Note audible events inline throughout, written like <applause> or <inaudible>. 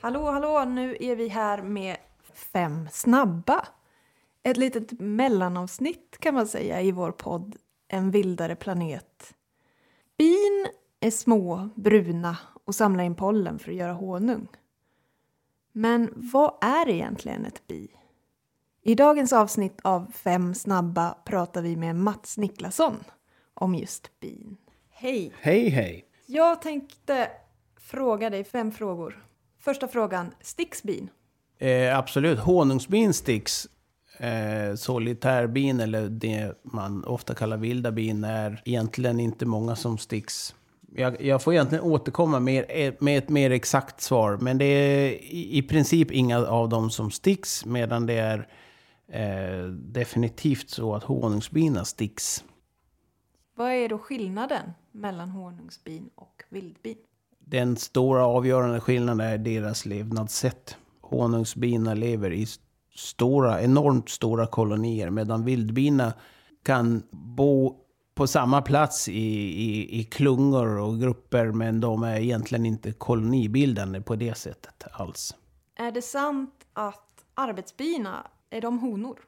Hallå, hallå! Nu är vi här med Fem snabba. Ett litet mellanavsnitt kan man säga i vår podd En vildare planet. Bin är små, bruna och samlar in pollen för att göra honung. Men vad är egentligen ett bi? I dagens avsnitt av Fem snabba pratar vi med Mats Niklasson om just bin. Hej! Hej, hej! Jag tänkte fråga dig fem frågor. Första frågan, sticks bin? Eh, absolut, honungsbin sticks. Eh, solitärbin, eller det man ofta kallar vilda bin, är egentligen inte många som sticks. Jag, jag får egentligen återkomma med, med ett mer exakt svar, men det är i, i princip inga av dem som sticks, medan det är eh, definitivt så att honungsbina sticks. Vad är då skillnaden mellan honungsbin och vildbin? Den stora avgörande skillnaden är deras levnadssätt. Honungsbina lever i stora, enormt stora kolonier medan vildbina kan bo på samma plats i, i, i klungor och grupper men de är egentligen inte kolonibildande på det sättet alls. Är det sant att arbetsbina, är de honor?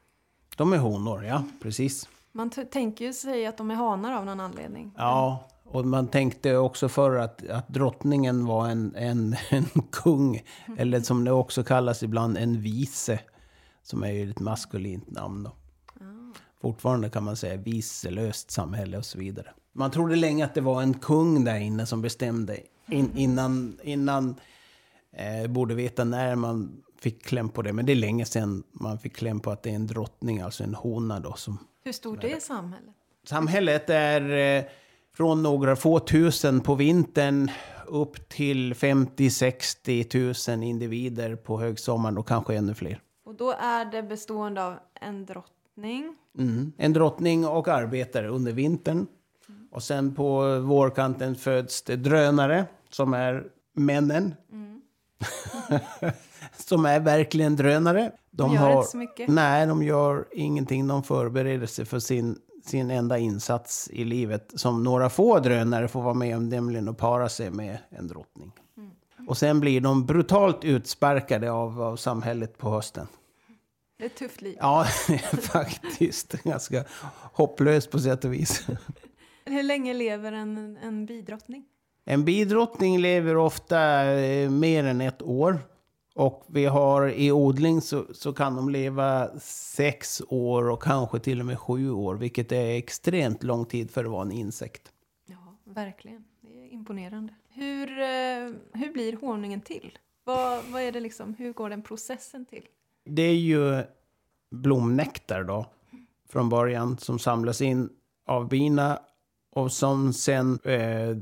De är honor, ja precis. Man tänker ju sig att de är hanar av någon anledning. Ja, och man tänkte också förr att, att drottningen var en, en, <laughs> en kung, eller som det också kallas ibland, en vise. Som är ju ett maskulint namn då. Fortfarande kan man säga viselöst samhälle och så vidare. Man trodde länge att det var en kung där inne som bestämde. In, innan, innan eh, borde veta när man fick kläm på det. Men det är länge sedan man fick kläm på att det är en drottning, alltså en hona då. Som, Hur stort är samhället? Samhället är eh, från några få tusen på vintern upp till 50-60 000 individer på högsommaren och kanske ännu fler. Och då är det bestående av en drottning. Mm. En drottning och arbetare under vintern. Och sen på vårkanten föds det drönare som är männen. <laughs> som är verkligen drönare. De gör inte så mycket. Nej, de gör ingenting. De förbereder sig för sin, sin enda insats i livet. Som några få drönare får vara med om, nämligen att para sig med en drottning. Och sen blir de brutalt utsparkade av, av samhället på hösten. Det är ett tufft liv. Ja, <laughs> faktiskt ganska hopplöst på sätt och vis. <laughs> Hur länge lever en, en bidrottning? En bidrottning lever ofta eh, mer än ett år. Och vi har i odling så, så kan de leva sex år och kanske till och med sju år. Vilket är extremt lång tid för att vara en insekt. Ja, verkligen. Det är imponerande. Hur, eh, hur blir honungen till? Vad, vad är det liksom, hur går den processen till? Det är ju blomnektar då. Från början som samlas in av bina. Och som sen eh,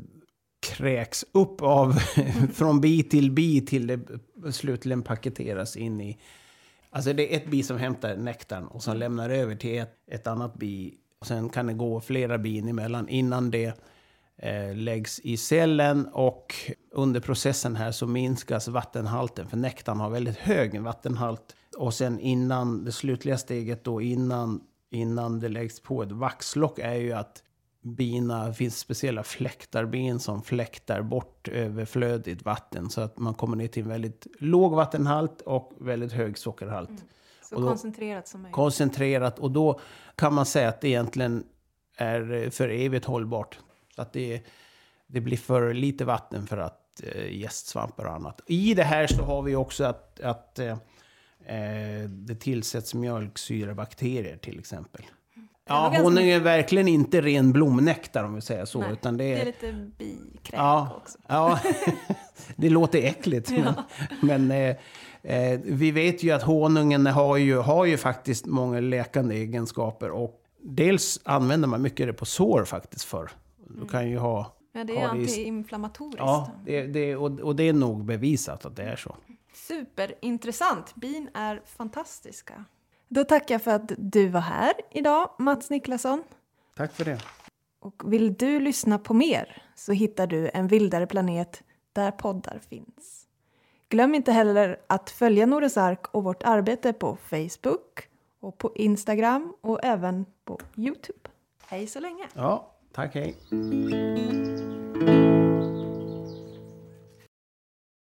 kräks upp av <laughs> från bi till bi till det slutligen paketeras in i... Alltså det är ett bi som hämtar nektarn och som lämnar över till ett, ett annat bi. Och sen kan det gå flera bin emellan innan det eh, läggs i cellen. Och under processen här så minskas vattenhalten. För nektarn har väldigt hög vattenhalt. Och sen innan det slutliga steget då innan, innan det läggs på ett vaxlock är ju att bina, finns speciella fläktarbin som fläktar bort överflödigt vatten så att man kommer ner till en väldigt låg vattenhalt och väldigt hög sockerhalt. Mm. Så då, koncentrerat som möjligt. Koncentrerat och då kan man säga att det egentligen är för evigt hållbart. Så att det, det blir för lite vatten för att eh, gästsvampar och annat. I det här så har vi också att, att eh, det tillsätts mjölksyrebakterier till exempel. Ja, hon är ju verkligen inte ren blomnektar om vi säger så. Nej, utan det, är, det är lite bikräk ja, också. Ja, <laughs> det låter äckligt. Men, men eh, eh, vi vet ju att honungen har ju, har ju faktiskt många läkande egenskaper. Och dels använder man mycket det på sår faktiskt för. Du kan ju ha... Ja, det är ha antiinflammatoriskt. Ja, det, det, och, och det är nog bevisat att det är så. Superintressant. Bin är fantastiska. Då tackar jag för att du var här idag, Mats Niklasson. Tack för det. Och vill du lyssna på mer så hittar du En vildare planet där poddar finns. Glöm inte heller att följa Nordens Ark och vårt arbete på Facebook och på Instagram och även på Youtube. Hej så länge! Ja, tack hej.